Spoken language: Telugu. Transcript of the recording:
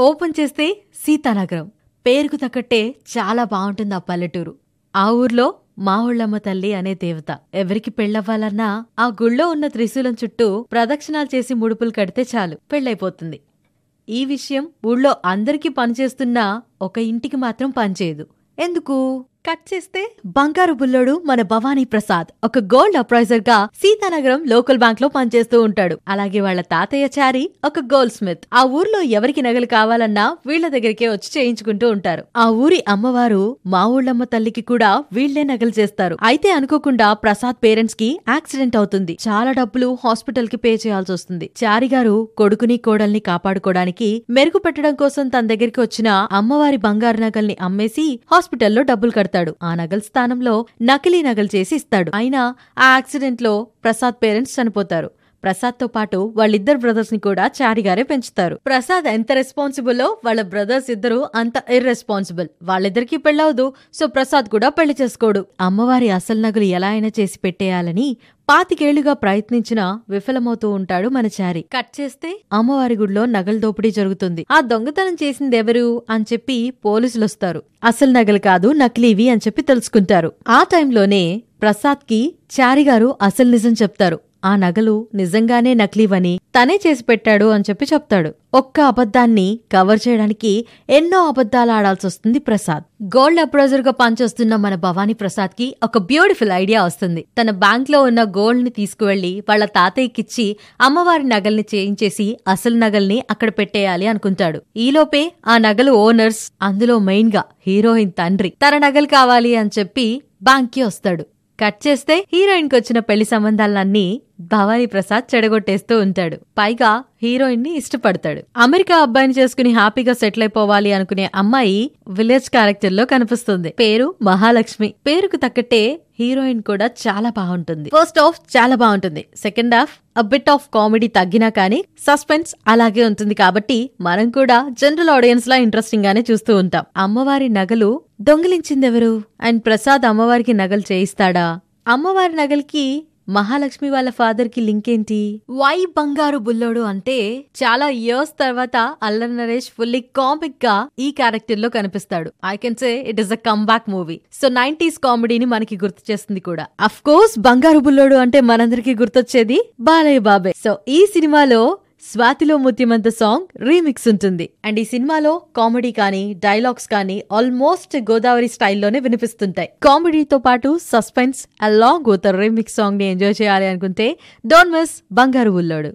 ఓపెన్ చేస్తే సీతానగరం. పేరుకు తగ్గట్టే చాలా బాగుంటుంది ఆ పల్లెటూరు. ఆ ఊర్లో మా ఊళ్ళమ్మ తల్లి అనే దేవత ఎవరికి పెళ్ళవ్వాలన్నా ఆ గుళ్ళో ఉన్న త్రిశూలం చుట్టూ ప్రదక్షిణాలు చేసి ముడుపులు కడితే చాలు పెళ్ళైపోతుంది. ఈ విషయం ఊళ్ళో అందరికీ పనిచేస్తున్నా ఒక ఇంటికి మాత్రం పనిచేయదు. ఎందుకు? కట్ చేస్తే బంగారు బుల్లోడు మన భవానీ ప్రసాద్ ఒక గోల్డ్ అప్రైజర్గా సీతానగరం లోకల్ బ్యాంక్లో పనిచేస్తూ ఉంటాడు. అలాగే వాళ్ళ తాతయ్య చారి ఒక గోల్డ్ స్మిత్ ఆ ఊర్లో ఎవరికి నగలు కావాలన్నా వీళ్ళ దగ్గరికే వచ్చి చేయించుకుంటూ ఉంటారు. ఆ ఊరి అమ్మవారు మా ఊళ్ళమ్మ తల్లికి కూడా వీళ్ళే నగలు చేస్తారు. అయితే అనుకోకుండా ప్రసాద్ పేరెంట్స్కి యాక్సిడెంట్ అవుతుంది. చాలా డబ్బులు హాస్పిటల్కి పే చేయాల్సి వస్తుంది. చారి గారు కొడుకుని కోడల్ని కాపాడుకోవడానికి మెరుగు పెట్టడం కోసం తన దగ్గరికి వచ్చిన అమ్మవారి బంగారు నగల్ని అమ్మేసి హాస్పిటల్లో డబ్బులు మాట్లాడతాడు. ఆ నగల స్థానంలో నకిలీ నగలు చేసి ఇస్తాడు. అయినా ఆ యాక్సిడెంట్లో ప్రసాద్ పేరెంట్స్ చనిపోతారు. ప్రసాద్తో పాటు వాళ్ళిద్దరు బ్రదర్స్ని కూడా చారిగారే పెంచుతారు. ప్రసాద్ ఎంత రెస్పాన్సిబుల్లో వాళ్ళ బ్రదర్స్ ఇద్దరు అంత ఇర్రెస్పాన్సిబుల్. వాళ్ళిద్దరికీ పెళ్ళవదు సో ప్రసాద్ కూడా పెళ్ళి చేసుకోడు. అమ్మవారి అసలు నగలు ఎలా అయినా చేసి పెట్టేయాలని పాతికేళ్ళుగా ప్రయత్నించినా విఫలమవుతూ ఉంటాడు మన చారి. కట్ చేస్తే? అమ్మవారి గుడిలో నగల దోపిడీ జరుగుతుంది. ఆ దొంగతనం చేసింది ఎవరు అని చెప్పి పోలీసులు వస్తారు అసలు నగలు కాదు నకిలీవి అని చెప్పి తెలుసుకుంటారు. ఆ టైంలోనే ప్రసాద్కి చారిగారు అసలు నిజం చెప్తారు. ఆ నగలు నిజంగానే నకిలీవని తనే చేసి పెట్టాడు అని చెప్పి చెప్తాడు. ఒక్క అబద్ధాన్ని కవర్ చేయడానికి ఎన్నో అబద్ధాలు ఆడాల్సి వస్తుంది ప్రసాద్. గోల్డ్ అప్రైజర్గా పనిచేస్తున్న మన భవానీ ప్రసాద్కి ఒక బ్యూటిఫుల్ ఐడియా వస్తుంది. తన బ్యాంక్లో ఉన్న గోల్డ్ని తీసుకువెళ్ళి వాళ్ళ తాతయ్యకిచ్చి అమ్మవారి నగల్ని చేయించేసి అసలు నగల్ని అక్కడ పెట్టేయాలి అనుకుంటాడు. ఈలోపే ఆ నగలు ఓనర్స్ అందులో మెయిన్గా హీరోయిన్ తండ్రి తన నగలు కావాలి అని చెప్పి బ్యాంక్కి వస్తాడు. కట్ చేస్తే హీరోయిన్కి వచ్చిన పెళ్ళి సంబంధాలన్నీ భవానీ ప్రసాద్ చెడగొట్టేస్తూ ఉంటాడు. పైగా హీరోయిన్ని ఇష్టపడతాడు. అమెరికా అబ్బాయిని చేసుకుని హ్యాపీగా సెటిల్ అయిపోవాలి అనుకునే అమ్మాయి విలేజ్ క్యారెక్టర్లో కనిపిస్తుంది. పేరు మహాలక్ష్మి. పేరుకు తగ్గట్టే హీరోయిన్ కూడా చాలా బాగుంటుంది. ఫస్ట్ హాఫ్ చాలా బాగుంటుంది. Second half a bit of comedy తగ్గినా కానీ సస్పెన్స్ అలాగే ఉంటుంది కాబట్టి మనం కూడా జనరల్ ఆడియన్స్ లా ఇంట్రెస్టింగ్ గానే చూస్తూ ఉంటాం. అమ్మవారి నగలు దొంగిలించిందెవరు? అండ్ ప్రసాద్ అమ్మవారికి నగలు చేయిస్తాడా? అమ్మవారి నగలకి మహాలక్ష్మి వాళ్ళ ఫాదర్కి లింక్ ఏంటి వై బంగారు బుల్లోడు అంటే చాలా ఇయర్స్ తర్వాత అల్లర్ నరేష్ ఫుల్లీ కామిక్గా ఈ క్యారెక్టర్లో కనిపిస్తాడు. I can say it is a comeback movie so nineties కామెడీని మనకి గుర్తు చేస్తుంది కూడా. అఫ్ కోర్స్ బంగారు బుల్లోడు అంటే మనందరికీ గుర్తొచ్చేది బాలయ్య బాబే. సో ఈ సినిమాలో స్వాతిలో ముత్యమంత సాంగ్ రీమిక్స్ ఉంటుంది. అండ్ ఈ సినిమాలో కామెడీ కానీ డైలాగ్స్ కానీ ఆల్మోస్ట్ గోదావరి స్టైల్లోనే వినిపిస్తుంటాయి. కామెడీతో పాటు సస్పెన్స్ అలాంగ్ విత్ రీమిక్స్ సాంగ్ని ఎంజాయ్ చేయాలి అనుకుంటే డోంట్ మిస్ బంగారు ఉల్లోడు.